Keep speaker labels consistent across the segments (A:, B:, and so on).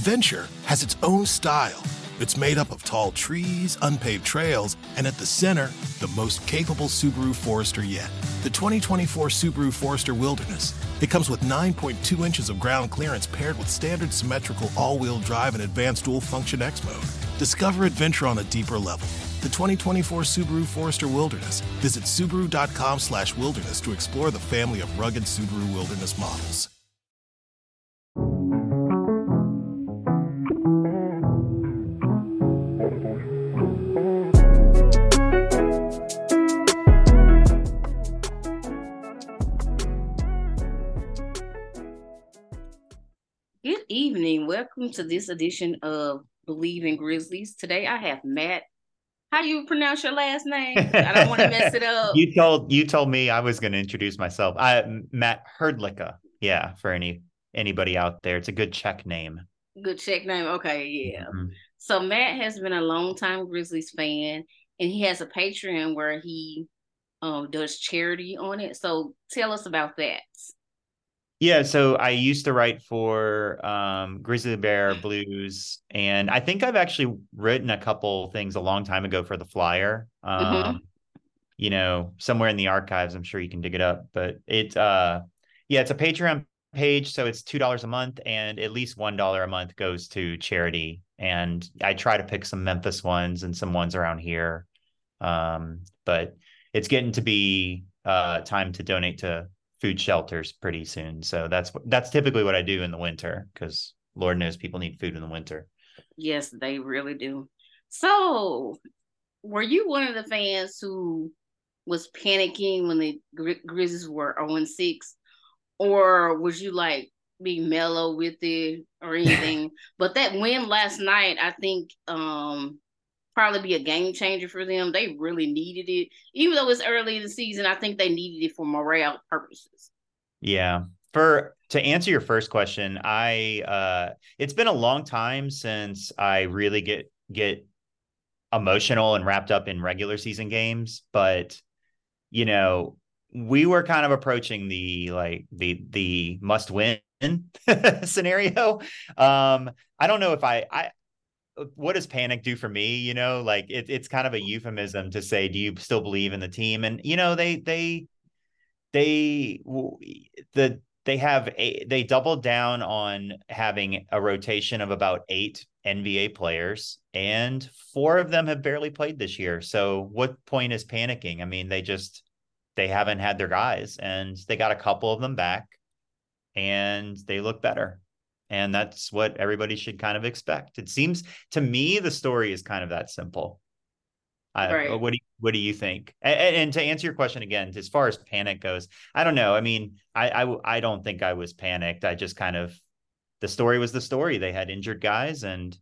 A: Adventure has its own style. It's made up of tall trees, unpaved trails, and at the center, the most capable Subaru Forester yet. The 2024 Subaru Forester Wilderness. It comes with 9.2 inches of ground clearance paired with standard symmetrical all-wheel drive and advanced dual-function X mode. Discover adventure on a deeper level. The 2024 Subaru Forester Wilderness. Visit Subaru.com slash wilderness to explore the family of rugged Subaru Wilderness models.
B: Evening. Welcome to this edition of Believe in Grizzlies. Today I have Matt. How do you pronounce your last name? I don't want to mess it up.
C: you told you told me I was going to introduce myself. I Matt Hrdlicka. Yeah, for any anybody out there, it's a good Czech name.
B: Good Czech name. Okay, yeah. Mm-hmm. So Matt has been a long time Grizzlies fan, and he has a Patreon where he um, does charity on it. So tell us about that.
C: Yeah, so I used to write for um, Grizzly Bear Blues, and I think I've actually written a couple things a long time ago for the Flyer. Mm-hmm. Um, mm-hmm. You know, somewhere in the archives, I'm sure you can dig it up. But it, uh, yeah, it's a Patreon page, so it's two dollars a month, and at least one dollar a month goes to charity. And I try to pick some Memphis ones and some ones around here. Um, but it's getting to be uh, time to donate to food shelters pretty soon. So that's that's typically what I do in the winter because Lord knows people need food in the winter.
B: Yes, they really do. So, were you one of the fans who was panicking when the Gri- Grizzlies were 0 6? Or was you like be mellow with it or anything? but that win last night, I think um probably be a game changer for them. They really needed it. Even though it's early in the season, I think they needed it for morale purposes.
C: Yeah. For to answer your first question, I uh it's been a long time since I really get get emotional and wrapped up in regular season games, but you know, we were kind of approaching the like the the must win scenario. Um I don't know if I I Uh, what does panic do for me? You know, like it, it's kind of a euphemism to say, do you still believe in the team? And you know, they they they the they have a they doubled down on having a rotation of about eight NBA players, and four of them have barely played this year. So what point is panicking? I mean, they just they haven't had their guys, and they got a couple of them back, and they look better and that's what everybody should kind of expect. It seems to me the story is kind of that simple. Right. what do you, what do you think? And, and, to answer your question again as far as panic goes i don't know. I mean I, I i don't think i was panicked. I just kind of the story was the story. They had injured guys and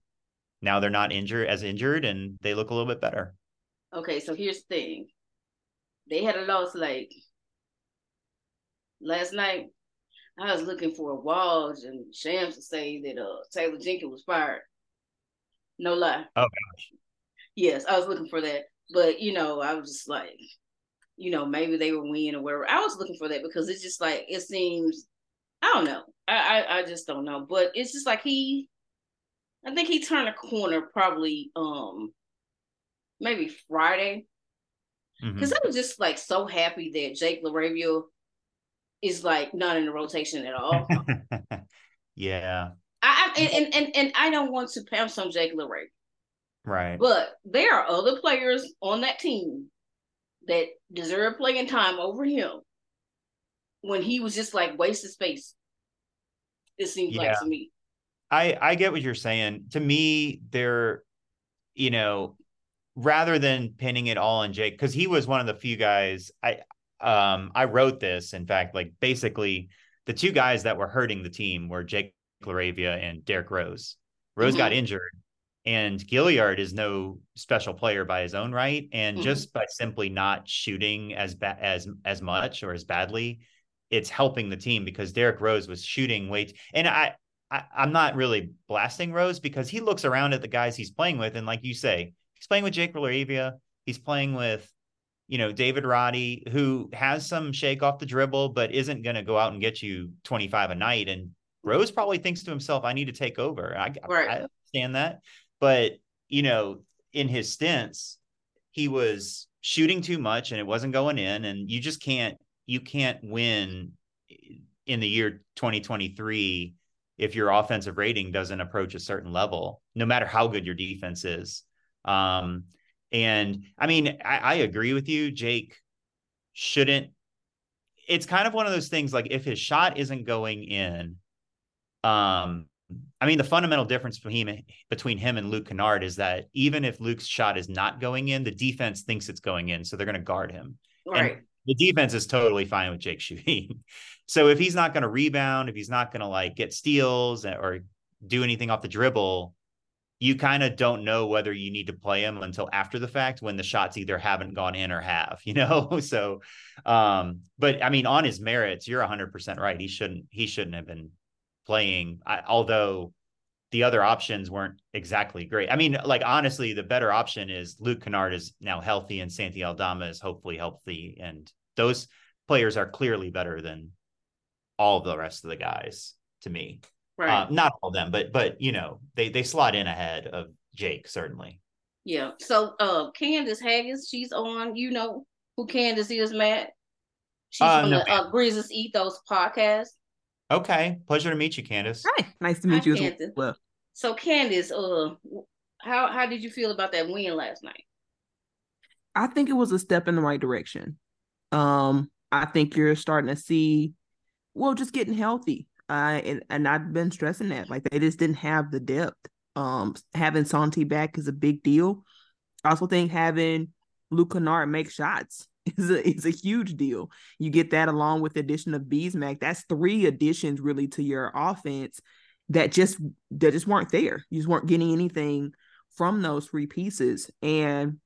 C: now they're not injured as injured and they look a little bit better.
B: Okay so here's the thing. They had a loss like last night I was looking for Woj and Shams to say that uh Taylor Jenkins was fired. No lie.
C: Oh gosh.
B: Yes, I was looking for that. But you know, I was just like, you know, maybe they were winning or whatever. I was looking for that because it's just like it seems I don't know. I, I, I just don't know. But it's just like he I think he turned a corner probably um maybe Friday. Because mm-hmm. I was just like so happy that Jake LaRavia is like not in the rotation at all.
C: yeah.
B: I, I and, and and I don't want to pounce on Jake LaRavia.
C: Right.
B: But there are other players on that team that deserve playing time over him when he was just like wasted space. It seems yeah. like to me.
C: I I get what you're saying. To me, they're you know, rather than pinning it all on Jake, because he was one of the few guys I um, I wrote this, in fact, like basically the two guys that were hurting the team were Jake LaRavia and Derrick Rose. Rose mm-hmm. got injured, and Gilyard is no special player by his own right, and mm-hmm. just by simply not shooting as bad as as much or as badly, it's helping the team because Derrick Rose was shooting way. T- and I, I I'm not really blasting Rose because he looks around at the guys he's playing with, and like you say, he's playing with Jake LaRavia, he's playing with you know, David Roddy, who has some shake off the dribble, but isn't going to go out and get you 25 a night. And Rose probably thinks to himself, I need to take over. I, right. I understand that. But, you know, in his stints, he was shooting too much and it wasn't going in. And you just can't, you can't win in the year 2023 if your offensive rating doesn't approach a certain level, no matter how good your defense is. Um, and I mean, I, I agree with you. Jake shouldn't. It's kind of one of those things like if his shot isn't going in, um, I mean, the fundamental difference between him, between him and Luke Kennard is that even if Luke's shot is not going in, the defense thinks it's going in, so they're going to guard him.
B: Right.
C: And the defense is totally fine with Jake shooting. so if he's not going to rebound, if he's not going to like get steals or do anything off the dribble, you kind of don't know whether you need to play him until after the fact when the shots either haven't gone in or have, you know? so um, but I mean on his merits, you're 100% right. He shouldn't he shouldn't have been playing I, although the other options weren't exactly great. I mean, like honestly, the better option is Luke Kennard is now healthy and Santi Aldama is hopefully healthy and those players are clearly better than all the rest of the guys to me. Right. Uh, not all of them, but but you know they they slot in ahead of Jake certainly.
B: Yeah. So uh Candace Haggans, she's on. You know who Candace is, Matt? She's uh, from no, the uh, Grizzlies Ethos podcast.
C: Okay, pleasure to meet you, Candace.
D: Hi, nice to meet Hi, you Candace. as well.
B: So Candace, uh, how how did you feel about that win last night?
D: I think it was a step in the right direction. Um, I think you're starting to see, well, just getting healthy. Uh, and, and I've been stressing that like they just didn't have the depth. Um, having Santi back is a big deal. I also think having Luke Kennard make shots is a is a huge deal. You get that along with the addition of Bismack. That's three additions really to your offense that just that just weren't there. You just weren't getting anything from those three pieces. And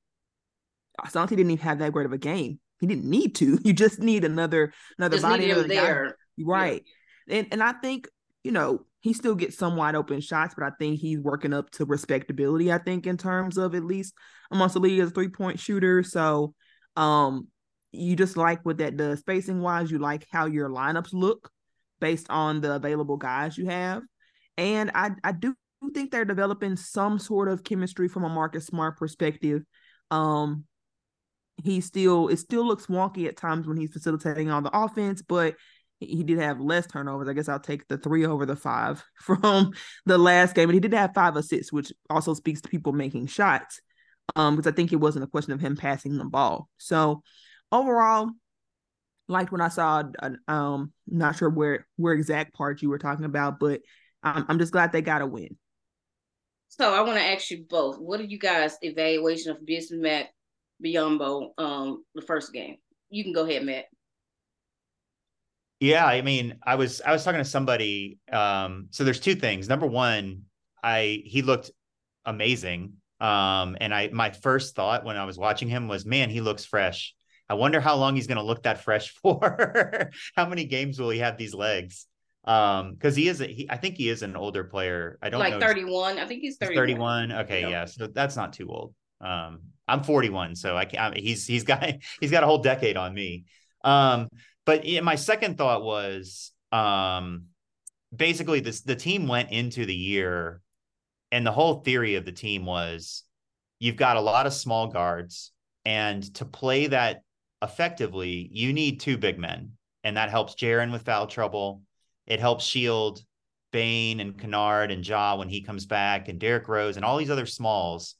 D: Santi didn't even have that great of a game. He didn't need to. You just need another another just body there. Guy. Right. Yeah and and I think you know he still gets some wide open shots, but I think he's working up to respectability. I think in terms of at least amongst the league as a three point shooter. So, um, you just like what that does spacing wise. You like how your lineups look based on the available guys you have, and I I do think they're developing some sort of chemistry from a Marcus Smart perspective. Um, he still it still looks wonky at times when he's facilitating on the offense, but he did have less turnovers. I guess I'll take the three over the five from the last game. But he did have five assists, which also speaks to people making shots. Um, because I think it wasn't a question of him passing the ball. So overall, liked when I saw. Um, not sure where where exact part you were talking about, but I'm I'm just glad they got a win.
B: So I want to ask you both. What are you guys' evaluation of Bismack Biyombo um the first game? You can go ahead, Matt.
C: Yeah, I mean, I was I was talking to somebody. Um, so there's two things. Number one, I he looked amazing. Um, and I my first thought when I was watching him was, man, he looks fresh. I wonder how long he's going to look that fresh for. how many games will he have these legs? Um, because he is a, he, I think he is an older player. I don't know.
B: like know 31. I think he's 31.
C: 31. Okay, yeah. So that's not too old. Um, I'm 41, so I can't. He's he's got he's got a whole decade on me. Um, but my second thought was um, basically this the team went into the year and the whole theory of the team was you've got a lot of small guards and to play that effectively you need two big men and that helps Jaren with foul trouble. It helps shield Bane and Kennard and Ja when he comes back and Derrick Rose and all these other smalls.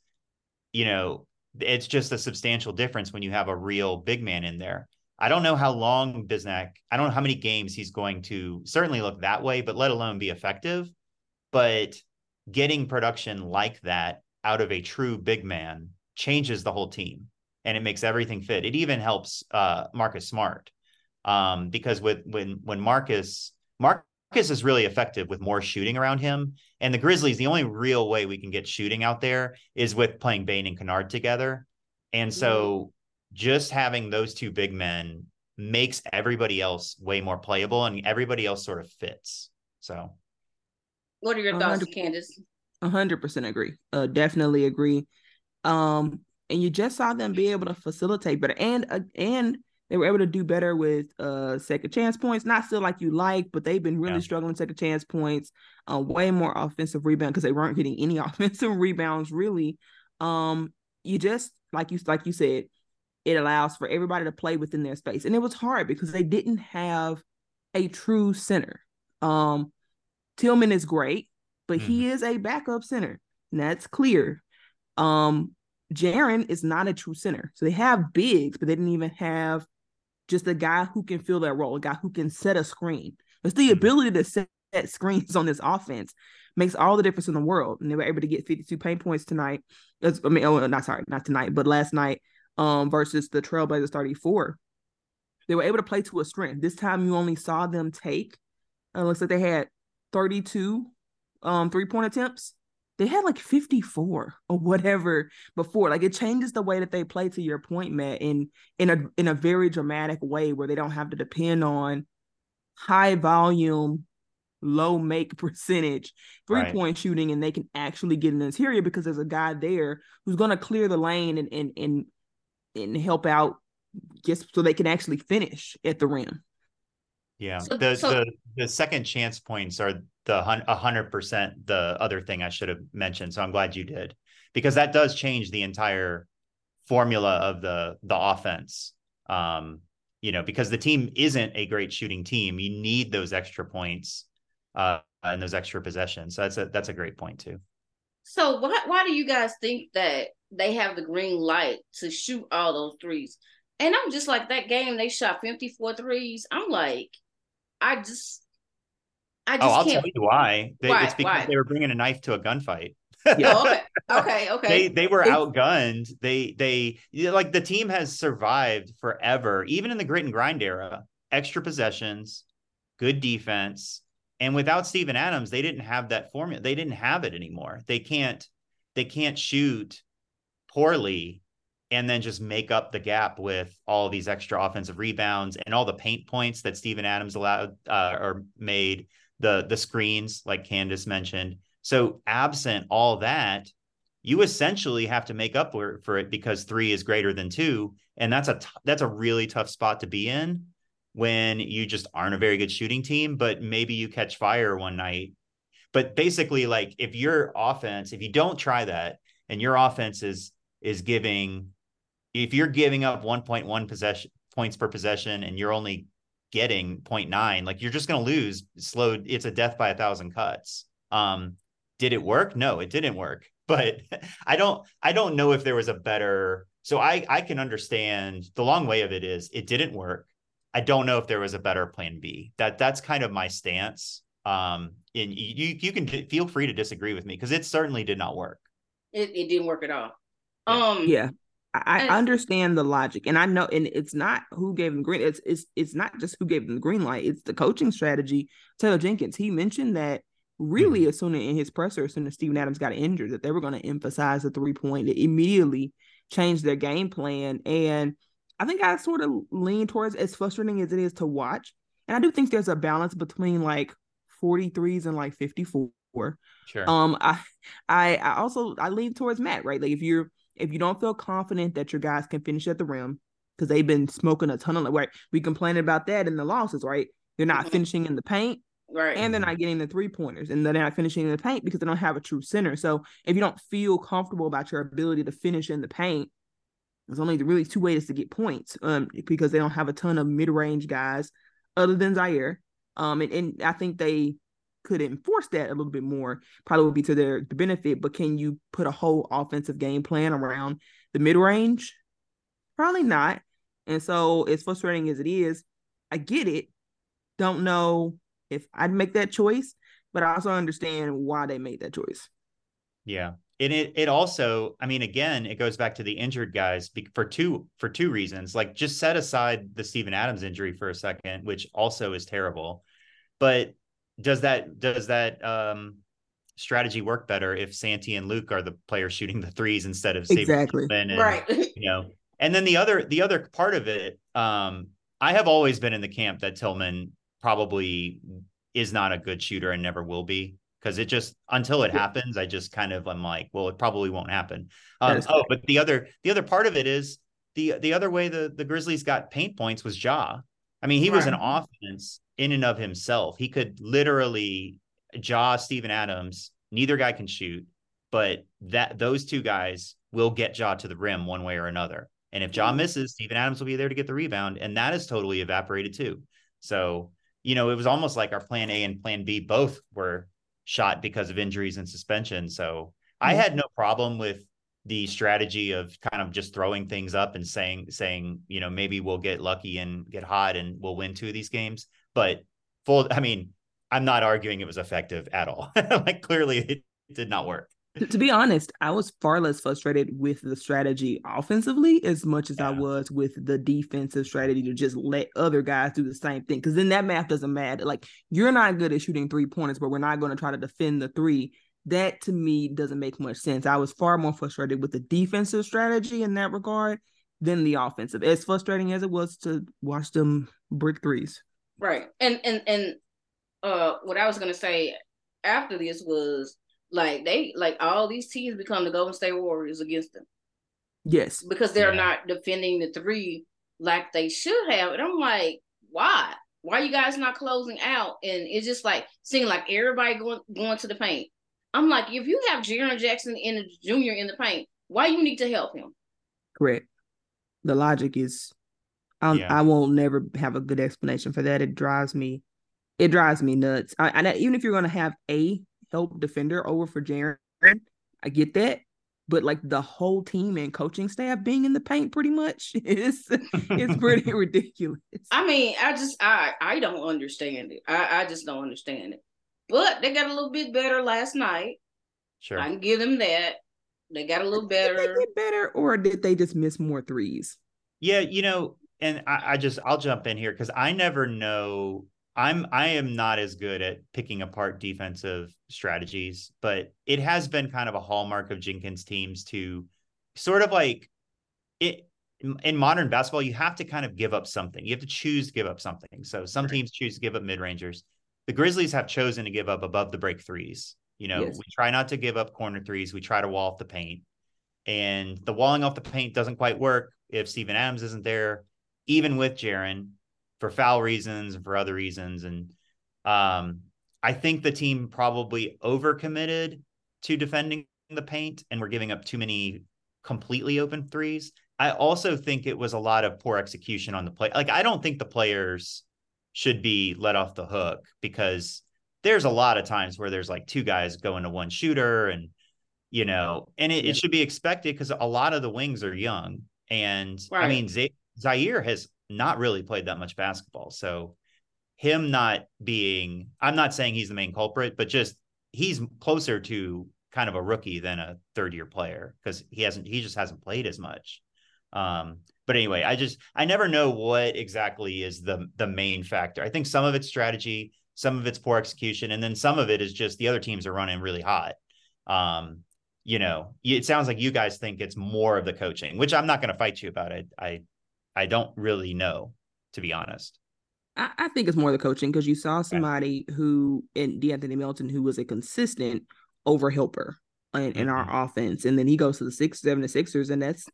C: You know it's just a substantial difference when you have a real big man in there I don't know how long Bismack, I don't know how many games he's going to certainly look that way, but let alone be effective. But getting production like that out of a true big man changes the whole team and it makes everything fit. It even helps uh, Marcus Smart um, because with when when Marcus Marcus is really effective with more shooting around him. And the Grizzlies, the only real way we can get shooting out there is with playing Bane and Kennard together. And so just having those two big men makes everybody else way more playable and everybody else sort of fits. So
B: what are your thoughts, Candace?
D: hundred percent agree. Uh, definitely agree. Um, and you just saw them be able to facilitate better, and uh, and they were able to do better with uh second chance points. Not still like you like, but they've been really yeah. struggling second chance points. Uh, way more offensive rebound because they weren't getting any offensive rebounds really. Um, you just like you like you said, it allows for everybody to play within their space, and it was hard because they didn't have a true center. Um, Tillman is great, but mm-hmm. he is a backup center. And that's clear. Um, Jaren is not a true center. So they have bigs, but they didn't even have just a guy who can fill that role, a guy who can set a screen. It's the mm-hmm. ability to set screens on this offense makes all the difference in the world. And they were able to get 52 paint points tonight. I mean, oh, not sorry, not tonight, but last night um, versus the Trailblazers 34. They were able to play to a strength. This time you only saw them take, uh, looks like they had 32 um three point attempts. They had like 54 or whatever before. Like it changes the way that they play to your point, Matt, in in a in a very dramatic way where they don't have to depend on high volume, low make percentage three point right. shooting, and they can actually get an interior because there's a guy there who's gonna clear the lane and and and and help out just so they can actually finish at the rim.
C: Yeah, so, the so, the the second chance points are the hundred percent the other thing I should have mentioned. So I'm glad you did because that does change the entire formula of the the offense. Um, you know, because the team isn't a great shooting team, you need those extra points uh, and those extra possessions. So that's a that's a great point too.
B: So why why do you guys think that they have the green light to shoot all those threes? And I'm just like that game they shot 54 threes. I'm like, I just, I oh, just
C: oh, I'll tell you why. They, why? It's because why? they were bringing a knife to a gunfight.
B: yeah. okay. Okay. Okay.
C: They they were outgunned. They they like the team has survived forever, even in the grit and grind era. Extra possessions, good defense, and without Steven Adams, they didn't have that formula. They didn't have it anymore. They can't they can't shoot poorly and then just make up the gap with all these extra offensive rebounds and all the paint points that Steven Adams allowed uh, or made the the screens like Candace mentioned. So absent all that, you essentially have to make up for, it because three is greater than two, and that's a t- that's a really tough spot to be in when you just aren't a very good shooting team, but maybe you catch fire one night. But basically, like if your offense, if you don't try that, and your offense is is giving if you're giving up 1.1 possession points per possession and you're only getting 0.9 like you're just going to lose slow it's a death by a thousand cuts. Um did it work? No it didn't work. But i don't i don't know if there was a better so i i can understand the long way of it is it didn't work. I don't know if there was a better plan b. That that's kind of my stance. Um and you you can feel free to disagree with me because it certainly did not work.
B: It, it didn't work at all.
D: Um yeah I, I understand the logic, and I know, and it's not who gave them green. It's it's it's not just who gave them the green light. It's the coaching strategy. Taylor Jenkins, he mentioned that really mm-hmm. as soon as in his presser, as soon as Steven Adams got injured, that they were going to emphasize the three point. It immediately changed their game plan, and I think I sort of lean towards as frustrating as it is to watch. And I do think there's a balance between like 43s and like 54.
C: Sure.
D: Um, I I I also I lean towards Matt, right? Like if you're if you don't feel confident that your guys can finish at the rim, because they've been smoking a ton of right, we complained about that in the losses, right? They're not mm-hmm. finishing in the paint,
B: right?
D: And they're not getting the three pointers, and they're not finishing in the paint because they don't have a true center. So if you don't feel comfortable about your ability to finish in the paint, there's only really two ways to get points, um, because they don't have a ton of mid range guys other than Zaire. Um, and, and I think they could enforce that a little bit more, probably would be to their benefit. But can you put a whole offensive game plan around the mid range? Probably not. And so, as frustrating as it is, I get it. Don't know if I'd make that choice, but I also understand why they made that choice.
C: Yeah. And it it also, I mean, again, it goes back to the injured guys for two for two reasons. Like just set aside the Steven Adams injury for a second, which also is terrible. But does that does that um strategy work better if Santi and Luke are the players shooting the threes instead of
D: exactly
C: and,
B: right.
C: You know, and then the other the other part of it, um, I have always been in the camp that Tillman probably is not a good shooter and never will be because it just until it happens, I just kind of I'm like, well, it probably won't happen. Um, oh, but the other the other part of it is the the other way the the Grizzlies got paint points was Ja. I mean, he right. was an offense in and of himself. He could literally jaw Steven Adams. Neither guy can shoot, but that those two guys will get Ja to the rim one way or another. And if Ja mm-hmm. misses, Steven Adams will be there to get the rebound, and that is totally evaporated too. So you know, it was almost like our plan A and plan B both were shot because of injuries and suspension. So. I had no problem with the strategy of kind of just throwing things up and saying saying you know maybe we'll get lucky and get hot and we'll win two of these games. But full i mean i'm not arguing it was effective at all. Like clearly it did not work.
D: To be honest i was far less frustrated with the strategy offensively as much as yeah. i was with the defensive strategy to just let other guys do the same thing. Because then that math doesn't matter. Like you're not good at shooting three pointers but we're not going to try to defend the three that to me doesn't make much sense. I was far more frustrated with the defensive strategy in that regard than the offensive. As frustrating as it was to watch them brick threes.
B: Right. And and and uh what I was gonna say after this was like they like all these teams become the Golden State Warriors against them.
D: Yes.
B: Because they're yeah. not defending the three like they should have. And I'm like, why? Why you guys not closing out? And it's just like seeing like everybody going going to the paint. I'm like, if you have Jaren Jackson in the junior in the paint, why you need to help him?
D: Correct. The logic is, yeah. I won't never have a good explanation for that. It drives me, it drives me nuts. I, I even if you're gonna have a help defender over for Jaren, I get that. But like the whole team and coaching staff being in the paint pretty much is it's pretty ridiculous.
B: I mean, I just I I don't understand it. I, I just don't understand it. But they got a little bit better last night.
C: Sure.
B: I can give them that. They got a little better.
D: Did they get better or did they just miss more threes?
C: Yeah, you know, and I, I just I'll jump in here because I never know I'm I am not as good at picking apart defensive strategies, but it has been kind of a hallmark of Jenkins teams to sort of like it in modern basketball, you have to kind of give up something. You have to choose to give up something. So some teams choose to give up mid rangers the Grizzlies have chosen to give up above the break threes. You know, yes. we try not to give up corner threes. We try to wall off the paint. And the walling off the paint doesn't quite work if Steven Adams isn't there, even with Jaren for foul reasons and for other reasons. And um, I think the team probably overcommitted to defending the paint and we're giving up too many completely open threes. I also think it was a lot of poor execution on the play. Like, I don't think the players should be let off the hook because there's a lot of times where there's like two guys going to one shooter and you know and it, it should be expected because a lot of the wings are young. And right. i mean Z- zaire has not really played that much basketball. So him not being i'm not saying he's the main culprit but just he's closer to kind of a rookie than a third year player because he hasn't he just hasn't played as much. Um but anyway, I just I never know what exactly is the the main factor. I think some of it's strategy, some of it's poor execution, and then some of it is just the other teams are running really hot. Um, you know, it sounds like you guys think it's more of the coaching, which I'm not going to fight you about. I I I don't really know, to be honest.
D: I, I think it's more the coaching because you saw somebody okay. who in De'Anthony Melton who was a consistent over helper in, in mm-hmm. our offense, and then he goes to the six, seven, to Sixers, and that's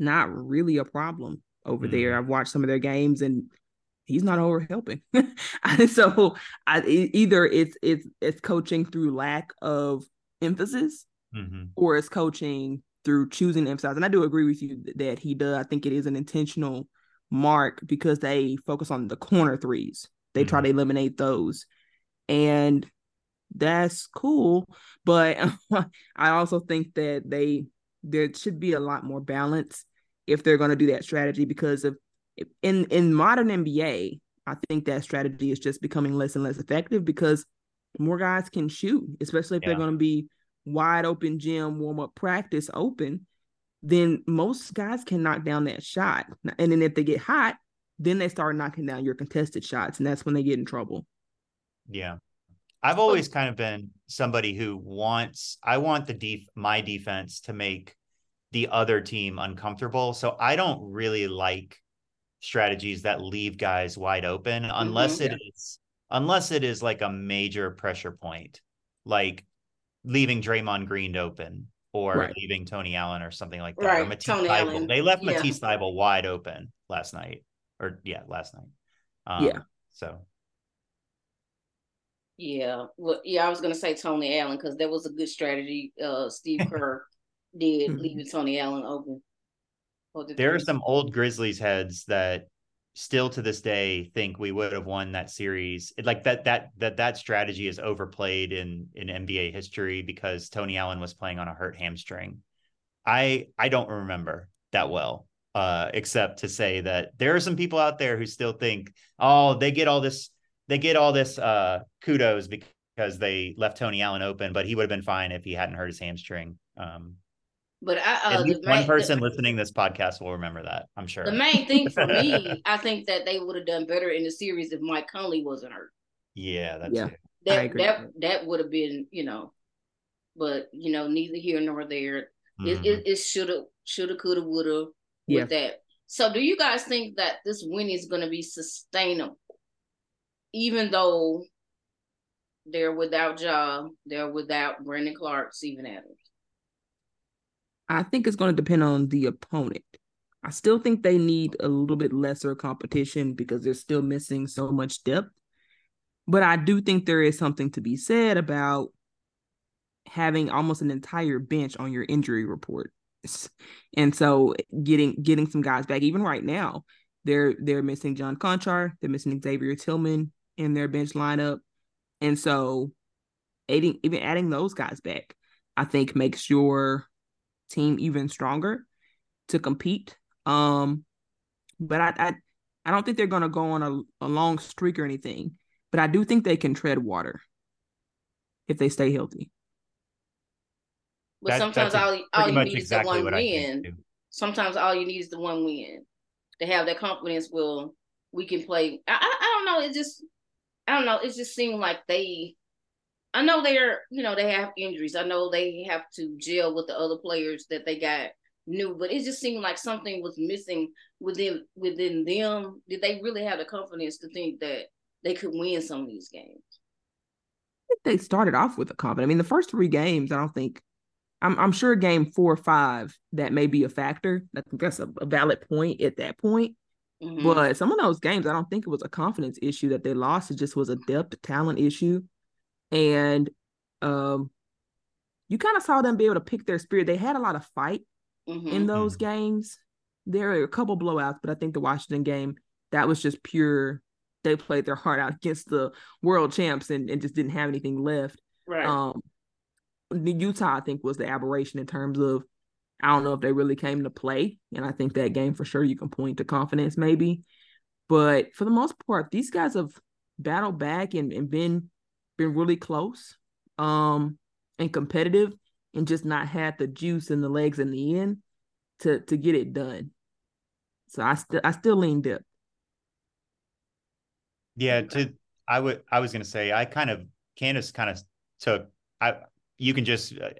D: not really a problem over mm. there. I've watched some of their games and he's not over helping. so I, either it's it's it's coaching through lack of emphasis mm-hmm. or it's coaching through choosing to emphasize. And I do agree with you that he does. I think it is an intentional mark because they focus on the corner threes. They mm-hmm. try to eliminate those. And that's cool. But I also think that they there should be a lot more balance if they're going to do that strategy because of in in modern NBA, I think that strategy is just becoming less and less effective because more guys can shoot, especially if yeah. they're going to be wide open gym warm up practice open. Then most guys can knock down that shot, and then if they get hot, then they start knocking down your contested shots, and that's when they get in trouble.
C: Yeah, I've always kind of been somebody who wants I want the def my defense to make the other team uncomfortable. So I don't really like strategies that leave guys wide open unless mm-hmm, it yeah. is unless it is like a major pressure point, like leaving Draymond Green open or right. leaving Tony Allen or something like that. Right. Or Matisse Tony Allen. They left yeah. Matisse Thybulle wide open last night. Or yeah, last night. Um,
D: yeah.
C: So
B: yeah, well, yeah, I was gonna say Tony Allen because that was a good strategy. Uh, Steve Kerr did leaving Tony Allen open.
C: There are some old Grizzlies heads that still to this day think we would have won that series. It, like that that that that strategy is overplayed in in NBA history because Tony Allen was playing on a hurt hamstring. I I don't remember that well, uh, except to say that there are some people out there who still think, oh, they get all this they get all this uh, kudos because they left Tony Allen open, but he would have been fine if he hadn't hurt his hamstring. Um,
B: but I, uh,
C: one main, person the, listening this podcast will remember that. I'm sure.
B: The main thing for me, I think that they would have done better in the series if Mike Conley wasn't hurt.
C: Yeah, that's yeah. It.
B: That that that would have been, you know, but you know, neither here nor there. Mm-hmm. It, it, it shoulda, shoulda, coulda, woulda yeah. with that. So, do you guys think that this win is going to be sustainable? even though they're without job, they're without Brandon Clarke, Steven Adams.
D: I think it's going to depend on the opponent. I still think they need a little bit lesser competition because they're still missing so much depth. But I do think there is something to be said about having almost an entire bench on your injury report. And so getting getting some guys back, even right now, they're they're missing John Konchar, they're missing Xavier Tillman, in their bench lineup. And so adding even adding those guys back, I think makes your team even stronger to compete. Um, but I I, I don't think they're gonna go on a, a long streak or anything. But I do think they can tread water if they stay healthy.
B: But that, sometimes all, all you need exactly is the one win. Sometimes all you need is the one win. To have that confidence, will we can play. I, I, I don't know. It just I don't know. It just seemed like they. I know they're, you know, they have injuries. I know they have to gel with the other players that they got new, but it just seemed like something was missing within within them. Did they really have the confidence to think that they could win some of these games?
D: they started off with a confidence. I mean, the first three games, I don't think. I'm I'm sure game four or five that may be a factor. I think that's a, a valid point at that point. Mm-hmm. But some of those games, I don't think it was a confidence issue that they lost. It just was a depth talent issue. And um you kind of saw them be able to pick their spirit. They had a lot of fight mm-hmm. in those mm-hmm. games. There were a couple blowouts, but I think the Washington game, that was just pure. They played their heart out against the world champs and, and just didn't have anything left.
B: Right. Um
D: the Utah, I think, was the aberration in terms of I don't know if they really came to play. And I think that game for sure you can point to confidence maybe. But for the most part, these guys have battled back and, and been been really close um and competitive and just not had the juice and the legs in the end to to get it done. So I still I still lean dip.
C: Yeah, to I would I was gonna say I kind of Candace kind of took I you can just uh,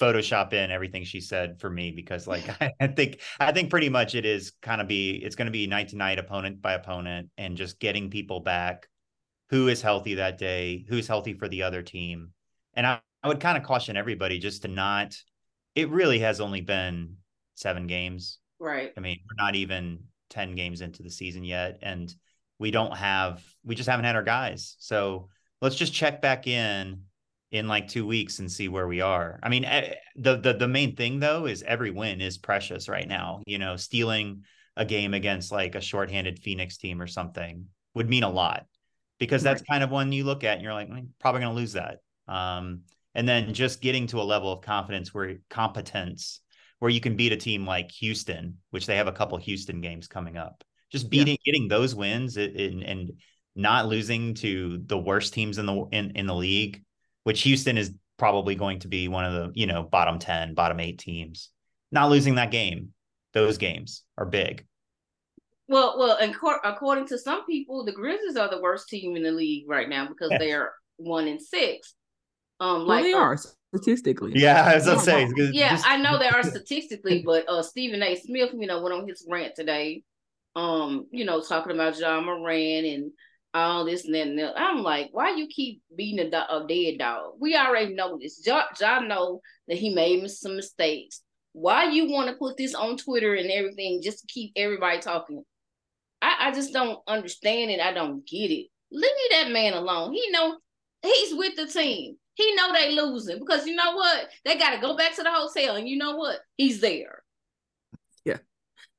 C: Photoshop in everything she said for me because like I think I think pretty much it is kind of be it's going to be night to night opponent by opponent and just getting people back who is healthy that day who's healthy for the other team. And I, I would kind of caution everybody just to not it really has only been seven games.
B: Right.
C: I mean we're not even 10 games into the season yet and we don't have we just haven't had our guys. So let's just check back in in like two weeks and see where we are. I mean, the the the main thing though is every win is precious right now. You know, stealing a game against like a shorthanded Phoenix team or something would mean a lot because that's kind of one you look at and you're like, probably going to lose that. Um, and then just getting to a level of confidence where competence where you can beat a team like Houston, which they have a couple Houston games coming up. Just beating, yeah. getting those wins and, and not losing to the worst teams in the in, in the league which Houston is probably going to be one of the, you know, bottom 10, bottom eight teams. Not losing that game, those games are big.
B: Well, well, and according to some people, the Grizzlies are the worst team in the league right now because they're one and six. Um,
D: Well,
B: like
D: they
B: uh,
D: are statistically.
C: Yeah, I was gonna say.
B: yeah,
C: just-
B: I know they are statistically, but uh Stephen A. Smith, you know, went on his rant today, um, you know, talking about Ja Morant and all this and that. And that. I'm like, why you keep beating a, do- a dead dog? We already know this. John, John know that he made some mistakes. Why you want to put this on Twitter and everything just to keep everybody talking? I, I just don't understand it. I don't get it. Leave that man alone. He know he's with the team. He know they losing because you know what? They got to go back to the hotel, and you know what? He's there.
D: Yeah,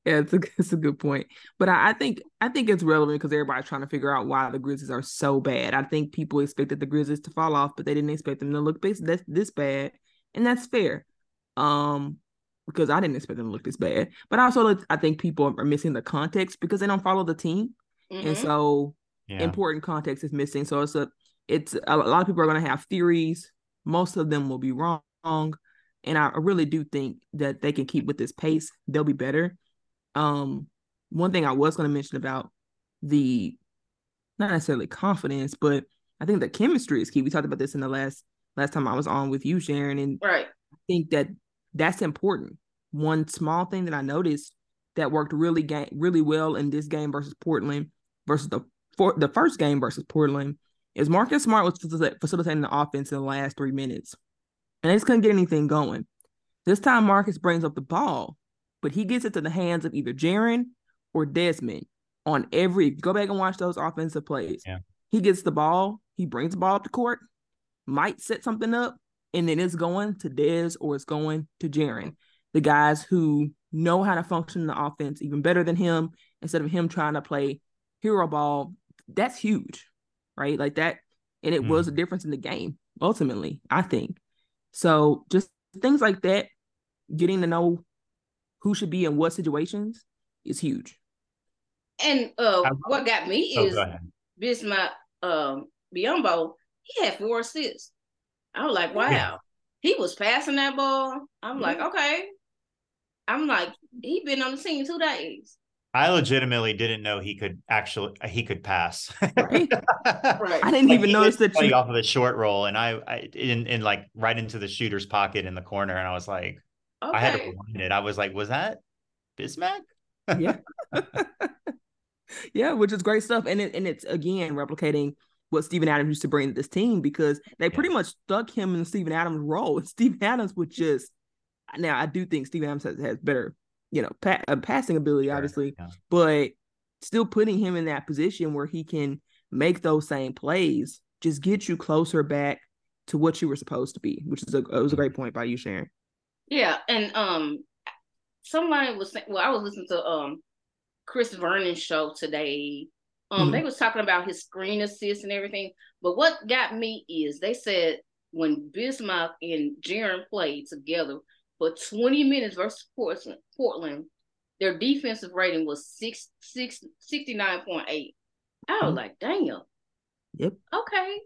D: yeah, it's a it's a good point. But I, I think I think it's relevant because everybody's trying to figure out why the Grizzlies are so bad. I think people expected the Grizzlies to fall off, but they didn't expect them to look this this, this bad, and that's fair. Um, because I didn't expect them to look this bad. But also, I think people are missing the context because they don't follow the team, and
B: Mhm.
D: so
C: yeah.
D: important context is missing. So it's a it's a, a lot of people are going to have theories. Most of them will be wrong, and I really do think that they can keep with this pace. They'll be better. Um, one thing I was going to mention about the not necessarily confidence, but I think the chemistry is key. We talked about this in the last last time I was on with you, Sharon, and
B: right.
D: I think that that's important. One small thing that I noticed that worked really really well in this game versus Portland versus the for the first game versus Portland is Marcus Smart was facil- facilitating the offense in the last three minutes, and they just couldn't get anything going. This time, Marcus brings up the ball, but he gets it to the hands of either Jaren or Desmond on every. Go back and watch those offensive plays.
C: Yeah.
D: He gets the ball, he brings the ball up the court, might set something up, and then it's going to Dez or it's going to Jaren, the guys who know how to function in the offense even better than him. Instead of him trying to play hero ball, that's huge, right? Like that, and it was a difference in the game ultimately. I think so. Just things like that, getting to know who should be in what situations is huge.
B: And uh,
C: I-
B: what got me
C: Oh,
B: is
C: go ahead.
B: Um Biyombo. He had four assists. I was like, wow.
C: Yeah.
B: He was passing that ball. I'm like,
D: mm-hmm.
B: okay. I'm like, he been on the scene two days.
C: I legitimately didn't know he could actually he could pass.
D: Right.
B: Right.
D: I didn't
C: Like,
D: even notice
C: was
D: that you.
C: off of a short roll, and I, I in in like right into the shooter's pocket in the corner, and I was like,
B: Okay.
C: I had to rewind it. I was like, was that Bismack?
D: Yeah. yeah, which is great stuff. And it and it's again replicating what Steven Adams used to bring to this team because they pretty much stuck him in Steven Adams' role. And Steven Adams would just now I do think Steven Adams has, has better, you know, pa- uh, passing ability,
C: Sure,
D: obviously,
C: yeah.
D: but still putting him in that position where he can make those same plays, just get you closer back to what you were supposed to be, which is a it was a great point by you, Sharon.
B: Yeah, and um, somebody was saying. Well, I was listening to um, Chris Vernon's show today. Um,
D: Mhm.
B: they was talking about his screen assist and everything. But what got me is they said when Bismack and Jaren played together for 20 minutes versus Portland, Portland their defensive rating was six six sixty nine point eight. I was
D: Mhm.
B: like, damn.
D: Yep.
B: Okay.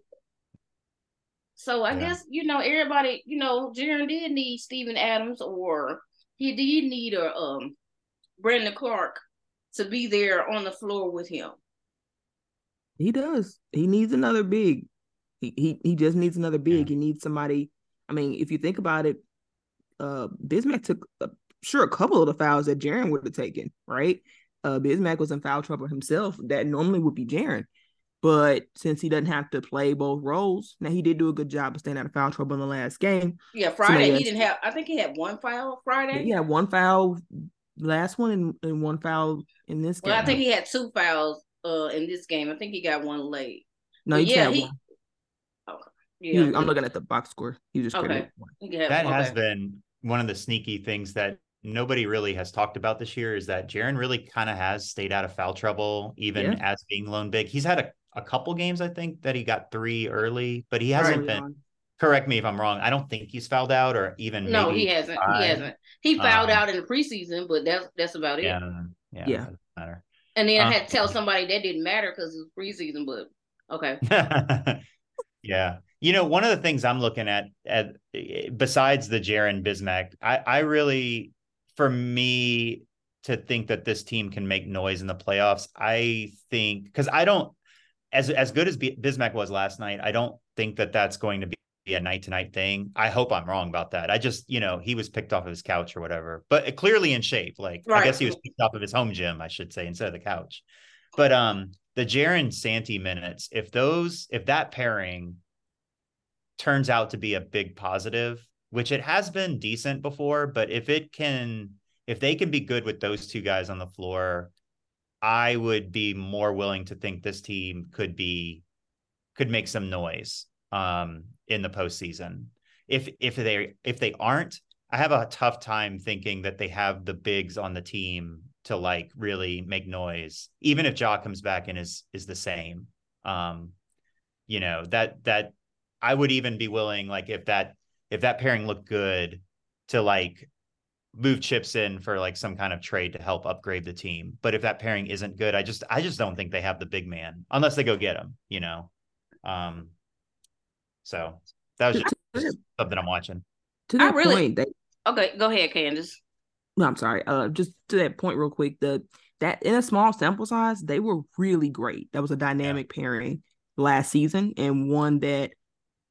B: So I
C: Yeah.
B: guess you know everybody. You know, Jaren did need Steven Adams, or he did need a um Brandon Clarke to be there on the floor with him.
D: He does. He needs another big. He he he just needs another big. He needs somebody. I mean, if you think about it, uh, Bismack took uh, sure a couple of the fouls that Jaren would have taken, right? Uh, Bismack was in foul trouble himself. That normally would be Jaren, but since he doesn't have to play both roles, now he did do a good job of staying out of foul trouble in the last game.
B: Yeah, Friday
D: else-
B: he didn't have. I think he had one foul Friday.
D: He had one foul last one and, and one foul in this game.
B: Well, I think he had two fouls uh in this game. I think he got one late.
D: no,
B: but
D: he
B: yeah,
D: had
B: he-
D: one. He
B: Yeah,
D: was- I'm looking at the box score. He just
B: Okay.
D: credited with one.
B: he
C: That has
B: okay.
C: been one of the sneaky things that nobody really has talked about this year is that Jaren really kind of has stayed out of foul trouble, even
D: Yeah.
C: as being lone big. He's had a, a couple games, I think, that he got three early, but he hasn't
D: Early
C: been.
D: on.
C: Correct me if I'm wrong. I don't think he's fouled out or even
B: No,
C: maybe
B: he hasn't.
C: five.
B: He hasn't. He fouled
C: Um,
B: out in the preseason, but that's that's about it.
C: Yeah, yeah,
D: Yeah.
C: doesn't matter.
B: And then I
C: Um,
B: had to tell somebody that didn't matter because it was preseason, but okay.
C: yeah. You know, one of the things I'm looking at, at besides the Jaren Bismack, I, I really, for me to think that this team can make noise in the playoffs, I think because I don't, as as good as B- Bismack was last night, I don't think that that's going to be a night to night thing. I hope I'm wrong about that. I just, you know, he was picked off of his couch or whatever, but clearly in shape. Like right. I guess he was picked off of his home gym, I should say, instead of the couch. But um the Jaren Santi minutes, if those if that pairing turns out to be a big positive, which it has been decent before, but if it can if they can be good with those two guys on the floor, I would be more willing to think this team could be could make some noise um, in the postseason. If if they if they aren't, I have a tough time thinking that they have the bigs on the team to like really make noise, even if Ja comes back and is is the same. Um, you know that that I would even be willing, like if that if that pairing looked good, to like move chips in for like some kind of trade to help upgrade the team. But if that pairing isn't good, I just I just don't think they have the big man unless they go get him. You know, um, so that was just something I'm watching.
D: To that really, point, they,
B: okay, go ahead, Candace.
D: No, I'm sorry. Uh, just to that point, real quick. The that in a small sample size, they were really great. That was a dynamic yeah. pairing last season, and one that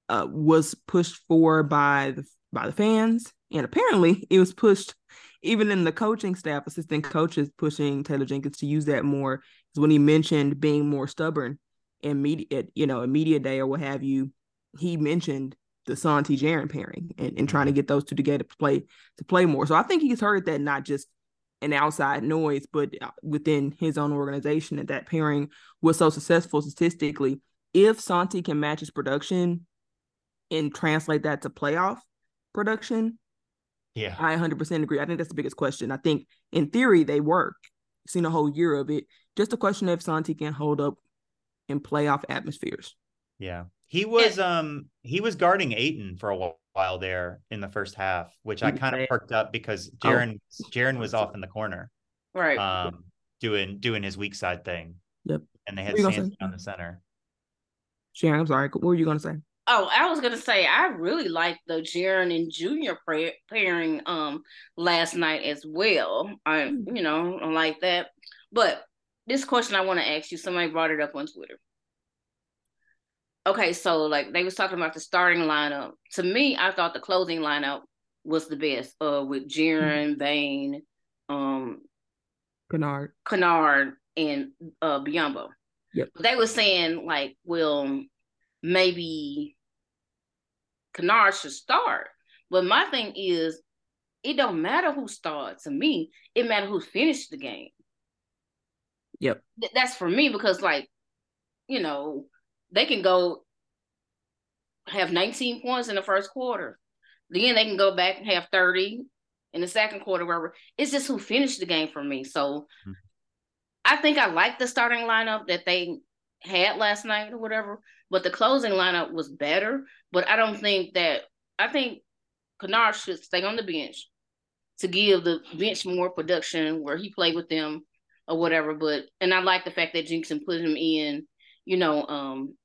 D: uh, was pushed for by the by the fans, and apparently it was pushed even in the coaching staff, assistant coaches pushing Taylor Jenkins to use that more. Is when he mentioned being more stubborn and media, you know, a media day or what have you he mentioned the Santi Jaren pairing and, and trying to mm-hmm. get those two together to play to play more. So I think he's heard that not just an outside noise, but uh, within his own organization that that pairing was so successful statistically. If Santi can match his production and translate that to playoff production,
C: yeah,
D: I 100% agree. I think that's the biggest question. I think in theory they work. seen a whole year of it. Just a question if Santi can hold up in playoff atmospheres.
C: Yeah. He was um he was guarding Ayton for a while there in the first half, which I kind of perked up because Jaren oh. Jaren was off in the corner.
B: Right.
C: Um doing doing his weak side thing.
D: Yep.
C: And they had Santi on the center.
D: Jaren, I'm sorry. What were you gonna say?
B: Oh, I was gonna say I really liked the Jaren and Junior pairing um last night as well. I hmm. you know I like that. But this question I want to ask you, somebody brought it up on Twitter okay, so like they was talking about the starting lineup. To me, I thought the closing lineup was the best. Uh, with Jaren, mm-hmm. Bane, um,
D: Kennard,
B: Kennard, and uh Biyombo.
D: Yep.
B: They were saying like, well, maybe Kennard should start. But my thing is, it don't matter who starts. To me, it matter who finished the game.
D: Yep.
B: Th- that's for me because, like, you know, they can go have 19 points in the first quarter. Then they can go back and have 30 in the second quarter, wherever. It's just who finished the game for me. So mm-hmm. I think I like the starting lineup that they had last night or whatever, but the closing lineup was better. But I don't think that I think Kennard should stay on the bench to give the bench more production where he played with them or whatever. But and I like the fact that Jenkins put him in, you know, um,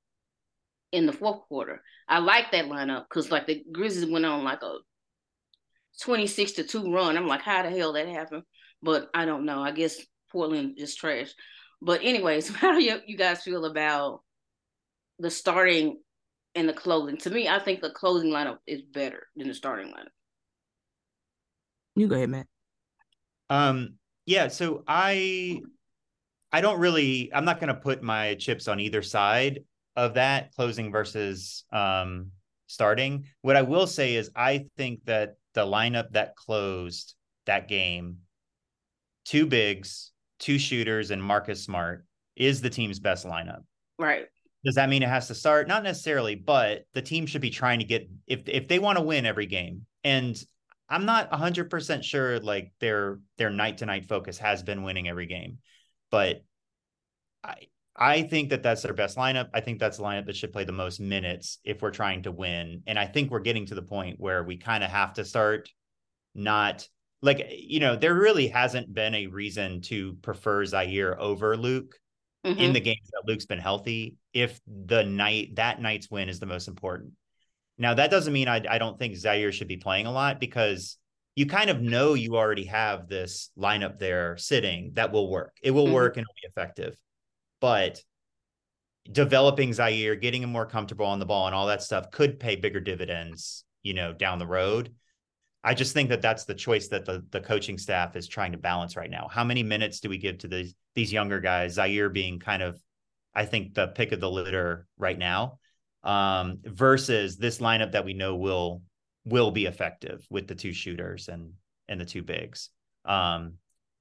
B: in the fourth quarter. I like that lineup because like the Grizzlies went on like a 26 to 2 run. I'm like, how the hell that happened? But I don't know. I guess Portland is trash. But anyways, how do you, you guys feel about the starting and the closing? To me, I think the closing lineup is better than the starting lineup.
D: You go ahead, Matt.
C: Um, yeah, so I I don't really I'm not gonna put my chips on either side of that closing versus um, starting. What I will say is, I think that the lineup that closed that game, two bigs, two shooters, and Marcus Smart is the team's best lineup.
B: Right.
C: Does that mean it has to start? Not necessarily, but the team should be trying to get if if they want to win every game. And I'm not 100% sure like their their night to night focus has been winning every game. But I I think that that's their best lineup. I think that's the lineup that should play the most minutes if we're trying to win. And I think we're getting to the point where we kind of have to start not like, you know, there really hasn't been a reason to prefer Ziaire over Luke mm-hmm. in the games that Luke's been healthy if the night that night's win is the most important. Now, that doesn't mean I, I don't think Ziaire should be playing a lot because you kind of know you already have this lineup there sitting that will work. It will mm-hmm. work and it'll be effective. But developing Ziaire, getting him more comfortable on the ball, and all that stuff could pay bigger dividends, you know, down the road. I just think that that's the choice that the the coaching staff is trying to balance right now. How many minutes do we give to these these younger guys? Ziaire being kind of, I think, the pick of the litter right now, um, versus this lineup that we know will will be effective with the two shooters and and the two bigs. Um,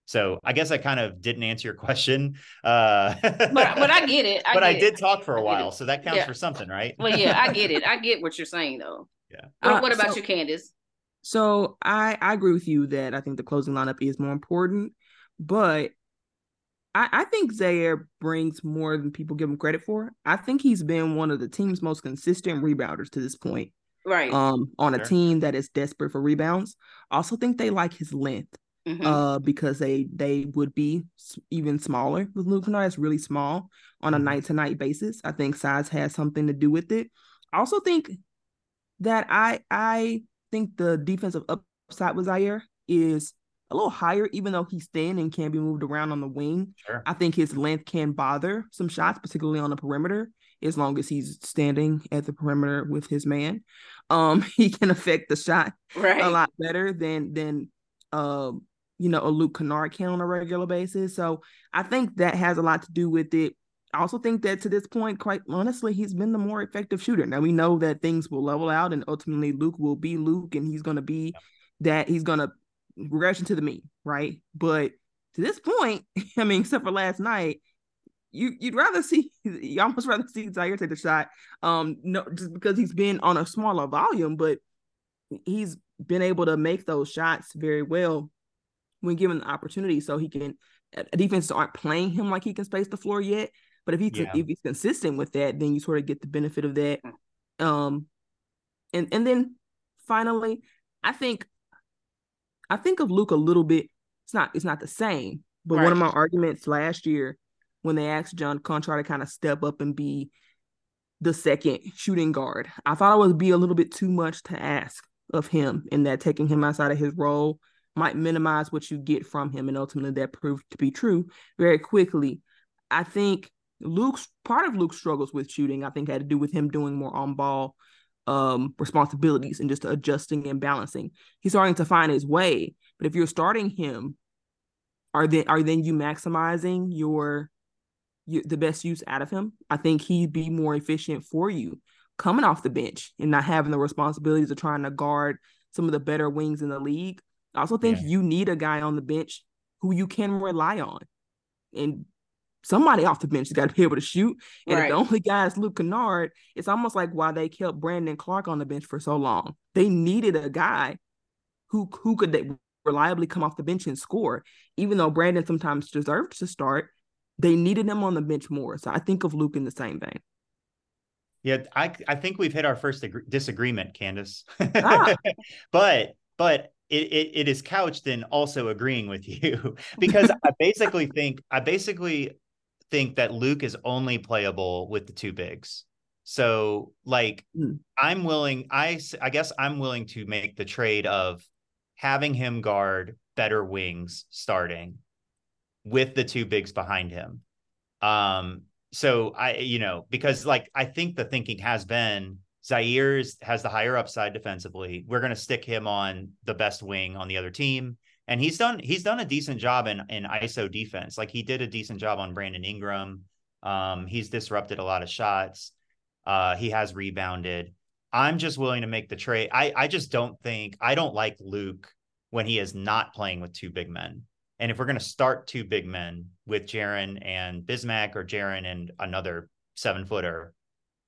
C: so I guess I kind of didn't answer your question. Uh,
B: but, but I get it.
C: I but
B: get
C: I
B: it.
C: did talk for a while, so that counts yeah. for something, right?
B: well, yeah, I get it. I get what you're saying, though.
C: Yeah.
B: What, uh, what about so, you, Candace?
D: So I I agree with you that I think the closing lineup is more important, but I, I think Ziaire brings more than people give him credit for. I think he's been one of the team's most consistent rebounders to this point.
B: Right.
D: Um, on a team that is desperate for rebounds. Also think they like his length. Mm-hmm. Uh, because they they would be even smaller with Luke Kennard. It's really small on a night to night basis. I think size has something to do with it. I also think that I I think the defensive upside with Ziaire is a little higher, even though he's thin and can be moved around on the wing.
C: Sure.
D: I think his length can bother some shots, particularly on the perimeter, as long as he's standing at the perimeter with his man. Um, he can affect the shot
B: right.
D: a lot better than than um, you know, a Luke Kennard can on a regular basis. So I think that has a lot to do with it. I also think that to this point, quite honestly, he's been the more effective shooter. Now we know that things will level out and ultimately Luke will be Luke and he's gonna be that he's gonna regression to the mean, right? But to this point, I mean, except for last night, you you'd rather see you almost rather see Ziaire take the shot. Um, no, just because he's been on a smaller volume, but he's been able to make those shots very well when given the opportunity. So he can defenses aren't playing him like he can space the floor yet. But if he's yeah. if he's consistent with that, then you sort of get the benefit of that. Um, and and then finally, I think I think of Luke a little bit. It's not it's not the same, but right. one of my arguments last year when they asked John Konchar to kind of step up and be the second shooting guard, I thought it would be a little bit too much to ask of him in that taking him outside of his role might minimize what you get from him, and ultimately that proved to be true very quickly. I think Luke's part of Luke's struggles with shooting, I think, had to do with him doing more on ball um, responsibilities and just adjusting and balancing. He's starting to find his way, but if you're starting him, are then are then you maximizing your, your the best use out of him? I think he'd be more efficient for you coming off the bench and not having the responsibilities of trying to guard some of the better wings in the league. I also think yeah. you need a guy on the bench who you can rely on. And somebody off the bench has got to be able to shoot. And right. if the only guy is Luke Kennard, it's almost like why they kept Brandon Clarke on the bench for so long. They needed a guy who who could reliably come off the bench and score. Even though Brandon sometimes deserved to start, they needed him on the bench more. So I think of Luke in the same vein.
C: Yeah, I I think we've hit our first disagreement, Candace. Ah. but but it, it, it is couched in also agreeing with you because I basically think I basically think that Luke is only playable with the two bigs. So like mm. I'm willing I I guess I'm willing to make the trade of having him guard better wings starting with the two bigs behind him. Um so I you know because like I think the thinking has been Ziaire has the higher upside defensively. We're going to stick him on the best wing on the other team, and he's done he's done a decent job in in ISO defense. Like he did a decent job on Brandon Ingram. Um, he's disrupted a lot of shots. Uh, he has rebounded. I'm just willing to make the trade. I I just don't think I don't like Luke when he is not playing with two big men. And if we're going to start two big men with Jaren and Bismack or Jaren and another seven footer,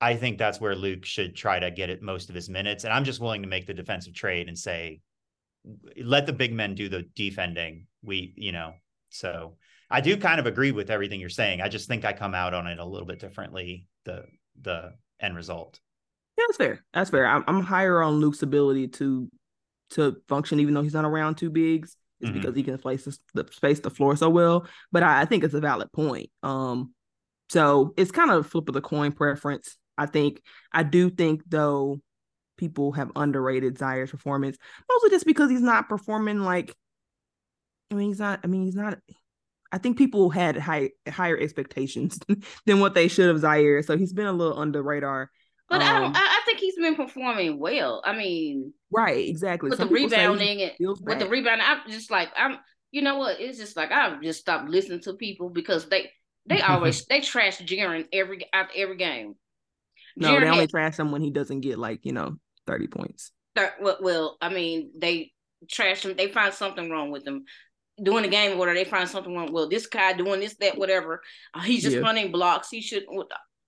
C: I think that's where Luke should try to get it most of his minutes. And I'm just willing to make the defensive trade and say, let the big men do the defending. We, you know, so I do kind of agree with everything you're saying. I just think I come out on it a little bit differently. The the end result.
D: Yeah, that's fair. That's fair. I'm, I'm higher on Luke's ability to to function, even though he's not around two bigs, is mm-hmm. because he can place the, space the floor so well. But I, I think it's a valid point. Um, so it's kind of flip of the coin preference. I think I do think though people have underrated Ziaire's performance, mostly just because he's not performing like I mean he's not I mean he's not I think people had high higher expectations than what they should have Ziaire So he's been a little under radar.
B: But um, I don't. I think he's been performing well. I mean,
D: right, exactly.
B: With Some the rebounding and with the rebounding, I'm just like I'm. You know what? It's just like I've just stopped listening to people because they they always they trash Jaren every after every game.
D: No, Jaren they only had, trash him when he doesn't get like you know thirty points.
B: well, well, I mean they trash him. They find something wrong with him doing the game order, they find something wrong. Well, this guy doing this, that, whatever. Uh, he's just yeah. hunting blocks. He should.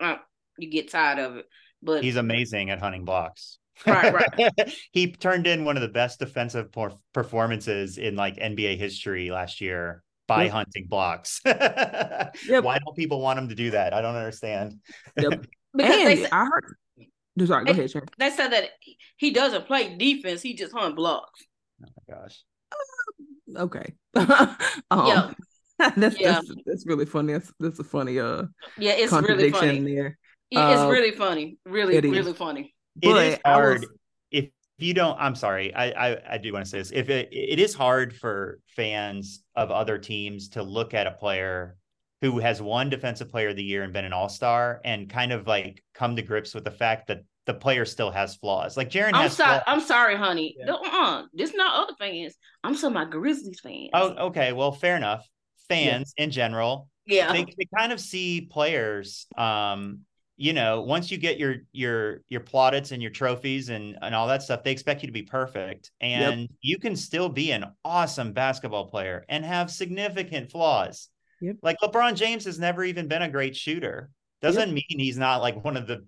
B: Uh, you get tired of it, but
C: he's amazing at hunting blocks.
B: Right, right.
C: he turned in one of the best defensive performances in like NBA history last year by yep. hunting blocks. yep. Why don't people want him to do that? I don't understand.
D: Yep. because and they, I heard. Sorry, go
B: they,
D: ahead, Sharon.
B: They said that he doesn't play defense; he just hunt blocks.
C: Oh my gosh
D: okay. um, yeah. that's, yeah. that's that's really funny. That's that's a funny uh
B: yeah, it's really funny.
D: there.
B: Yeah, it's uh, really funny. Really, really funny.
C: It but is hard was... if you don't. I'm sorry. I, I I do want to say this. If it it is hard for fans of other teams to look at a player who has won defensive player of the year and been an all-star and kind of like come to grips with the fact that the player still has flaws. Like Jaren
B: I'm
C: sorry,
B: I'm sorry, honey. Yeah. Uh-uh. This not other fans. I'm talking about Grizzlies fans.
C: Oh, okay. Well, fair enough. Fans yeah. in general.
B: Yeah.
C: They, they kind of see players um, you know, once you get your your your plaudits and your trophies and and all that stuff, they expect you to be perfect. And yep. you can still be an awesome basketball player and have significant flaws. Yep. Like LeBron James has never even been a great shooter. Doesn't yep. mean he's not like one of the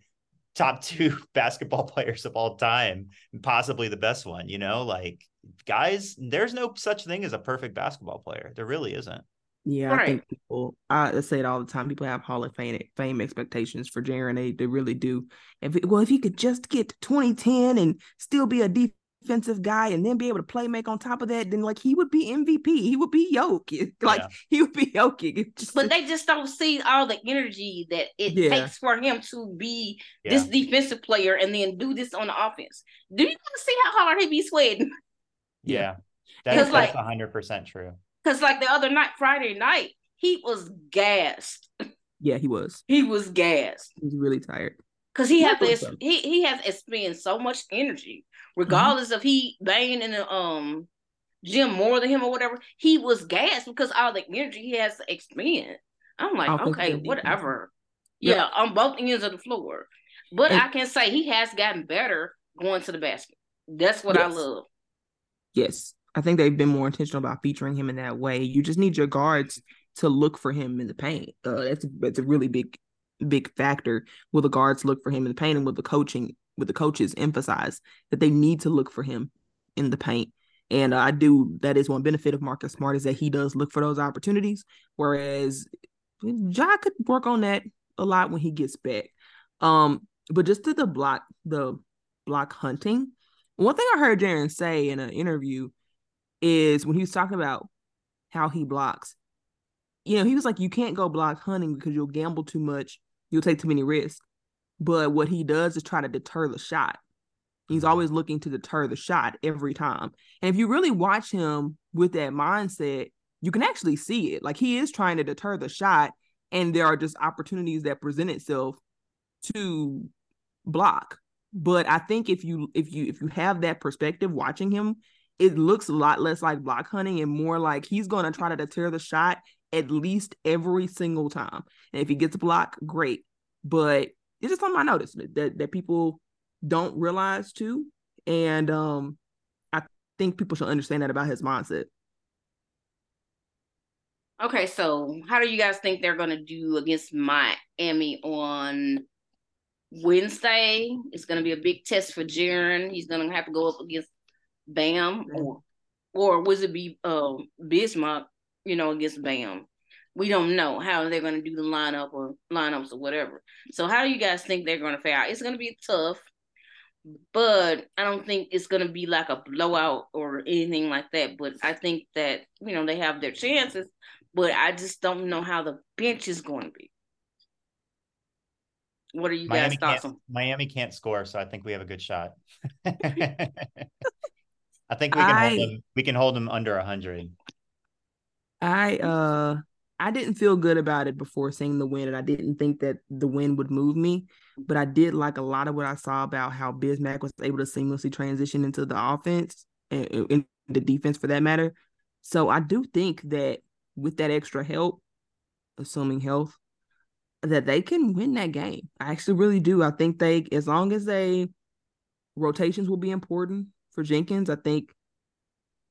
C: top two basketball players of all time, possibly the best one, you know, like guys, there's no such thing as a perfect basketball player. There really isn't.
D: Yeah, right. I think people I say it all the time. People have Hall of Fame fame expectations for Jaren. They they really do. If it, well, if he could just get to 2010 and still be a deep defensive guy and then be able to play make on top of that, then like he would be MVP. He would be Jokic. Like yeah. he would be Jokic.
B: Just, but they just don't see all the energy that it yeah. takes for him to be yeah. this defensive player and then do this on the offense. Do you want to see how hard he be sweating?
C: Yeah. That's like hundred percent true.
B: Because like the other night, Friday night, he was gassed.
D: Yeah, he was.
B: He was gassed.
D: He was really tired.
B: Cause he has this, he he has expended so much energy Mm-hmm. regardless mm-hmm. of he banging in the um gym more than him or whatever, he was gassed because all the energy he has to expend. I'm like, okay, whatever. Yeah. yeah, on both ends of the floor. But and, I can say he has gotten better going to the basket. That's what yes. I love.
D: Yes. I think they've been more intentional about featuring him in that way. You just need your guards to look for him in the paint. Uh, that's that's a really big big factor. Will the guards look for him in the paint, and will the coaching with the coaches emphasize that they need to look for him in the paint. And I do. That is one benefit of Marcus Smart is that he does look for those opportunities, whereas Ja could work on that a lot when he gets back. Um, but just to the block, the block hunting. One thing I heard Jaren say in an interview is when he was talking about how he blocks. You know, he was like, "You can't go block hunting because you'll gamble too much. You'll take too many risks." But what he does is try to deter the shot. He's mm-hmm. always looking to deter the shot every time. And if you really watch him with that mindset, you can actually see it. Like he is trying to deter the shot, and there are just opportunities that present itself to block. But I think if you if you if you have that perspective watching him, it looks a lot less like block hunting and more like he's going to try to deter the shot at least every single time. And if he gets a block, great. But it's just something I noticed that that people don't realize too, and um, I think people should understand that about his mindset.
B: Okay, so how do you guys think they're going to do against Miami on Wednesday? It's going to be a big test for Jaren. He's going to have to go up against Bam, or or was it be um, Bismack? You know, against Bam we don't know how they're going to do the lineup or lineups or whatever. So how do you guys think they're going to fare out? It's going to be tough, but I don't think it's going to be like a blowout or anything like that. But I think that you know they have their chances, but I just don't know how the bench is going to be. What are you Miami guys thoughts on?
C: Miami can't score, so I think we have a good shot. I think we can I, hold them. We can hold them under hundred.
D: I uh I didn't feel good about it before seeing the win, and I didn't think that the win would move me. But I did like a lot of what I saw about how Bismack was able to seamlessly transition into the offense and, and the defense for that matter. So I do think that with that extra help, assuming health, that they can win that game. I actually really do. I think they, as long as they rotations will be important for Jenkins. I think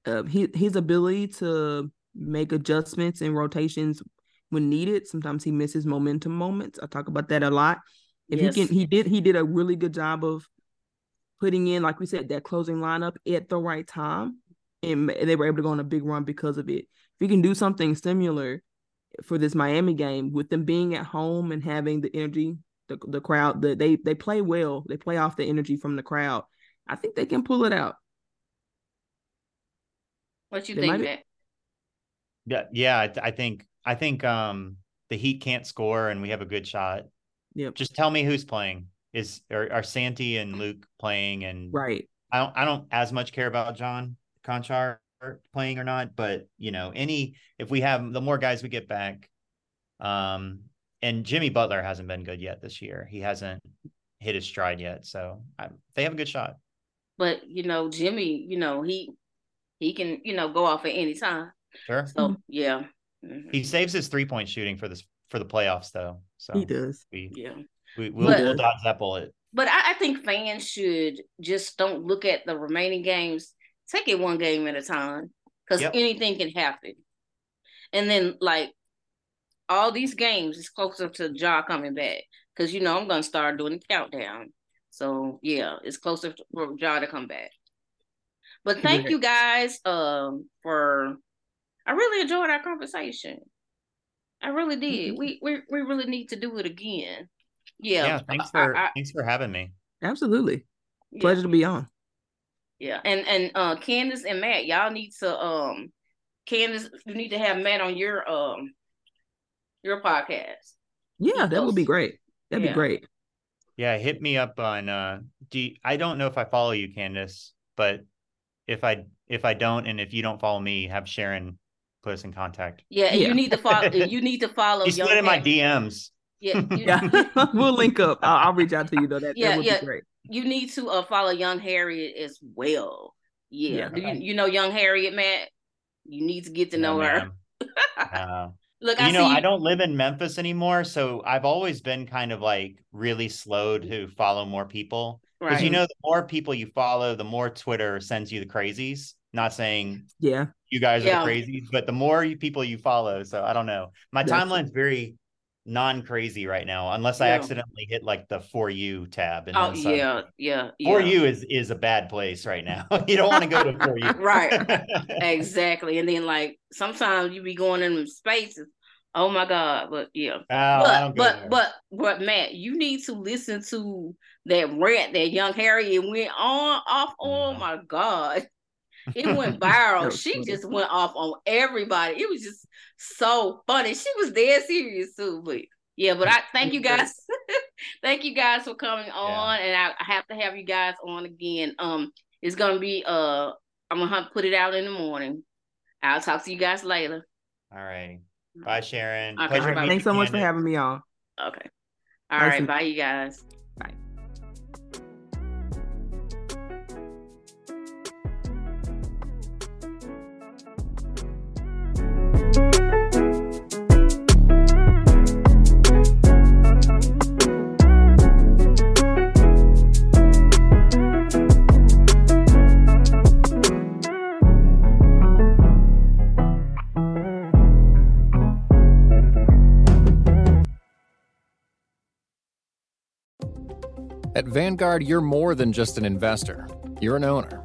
D: uh, he, his ability to make adjustments and rotations when needed. Sometimes he misses momentum moments. I talk about that a lot. If yes. he can, he did he did a really good job of putting in, like we said, that closing lineup at the right time, and they were able to go on a big run because of it. If he can do something similar for this Miami game with them being at home and having the energy, the the crowd, the, they they play well. They play off the energy from the crowd. I think they can pull it out.
B: What you they think, Matt?
C: Yeah, yeah. I think I think um the Heat can't score and we have a good shot.
D: Yep.
C: Just tell me who's playing. Is are, are Santi and Luke playing? And
D: right.
C: I don't I don't as much care about John Konchar playing or not, but you know, any if we have the more guys we get back, um, and Jimmy Butler hasn't been good yet this year. He hasn't hit his stride yet, so I, they have a good shot.
B: But you know, Jimmy, you know he he can you know go off at any time.
C: Sure.
B: So mm-hmm. yeah, mm-hmm.
C: he saves his three point shooting for this for the playoffs though. So
D: he does.
B: We, yeah.
C: We, will but, we'll dodge that bullet.
B: But I, I think fans should just don't look at the remaining games take it one game at a time because yep. anything can happen. And then like all these games is closer to Ja coming back because you know I'm gonna start doing the countdown. So yeah, it's closer to, for Ja to come back. But thank you guys um for I really enjoyed our conversation. I really did. Mm-hmm. We we we really need to do it again. Yeah.
C: Yeah. Thanks for I, I, thanks for having me.
D: Absolutely. Pleasure to be on.
B: Yeah, and and uh Candace and Matt, y'all need to um Candace, you need to have Matt on your um your podcast.
D: Yeah, that would be great. That'd yeah. be great.
C: Yeah, hit me up on uh do you, I don't know if I follow you, Candace, but if I if I don't and if you don't follow me, have Sharon put us in contact.
B: Yeah, yeah. you need to follow you need to follow
C: You slid in my DMs.
B: Yeah, you, yeah.
D: we'll link up. I'll, I'll, reach out to you though. That,
B: yeah,
D: that would
B: yeah.
D: be great
B: you need to uh, follow Young Harriet as well. Yeah. yeah. You, you, know Young Harriet, Matt? You need to get to know her.
C: uh, Look, you I know, you... I don't live in Memphis anymore, so I've always been kind of like really slow to follow more people. Because right. you know, the more people you follow, the more Twitter sends you the crazies. Not saying
D: yeah,
C: you guys yeah. are crazy, but the more you, people you follow. So I don't know. My timeline's very non crazy right now, unless I accidentally hit like the for you tab.
B: And oh yeah, yeah,
C: yeah. For you is is a bad place right now. you don't want to go to for you.
B: right. exactly. And then like sometimes you be going in spaces. Oh my God. But yeah.
C: Oh,
B: but but, but but Matt, you need to listen to that rant that young Harriet went on off. Oh mm-hmm. my God. It went viral. she just went off on everybody. It was just so funny. She was dead serious too. But yeah, but I thank you guys. thank you guys for coming on. Yeah. And I, I, have to have you guys on again. Um, it's gonna be uh I'm gonna put it out in the morning. I'll talk to you guys later.
C: All right. Bye, Sharon.
D: Okay, Thanks so much for having me on.
B: Okay. All nice right. Bye, you guys.
E: Vanguard, you're more than just an investor, you're an owner.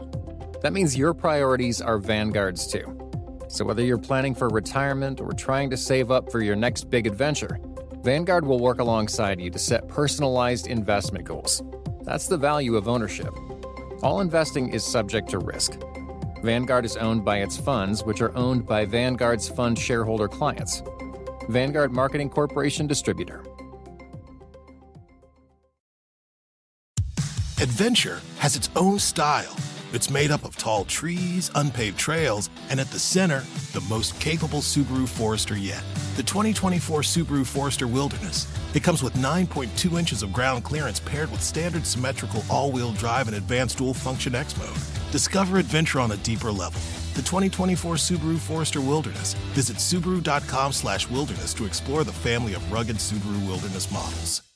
E: That means your priorities are Vanguard's too. So whether you're planning for retirement or trying to save up for your next big adventure, Vanguard will work alongside you to set personalized investment goals. That's the value of ownership. All investing is subject to risk. Vanguard is owned by its funds, which are owned by Vanguard's fund shareholder clients. Vanguard Marketing Corporation Distributor.
A: Adventure has its own style It's made up of tall trees, unpaved trails, and at the center, the most capable Subaru Forester yet. The 2024 Subaru Forester Wilderness. It comes with 9.2 inches of ground clearance paired with standard symmetrical all-wheel drive and advanced dual-function X mode. Discover adventure on a deeper level. The 2024 Subaru Forester Wilderness. Visit Subaru.com slash wilderness to explore the family of rugged Subaru Wilderness models.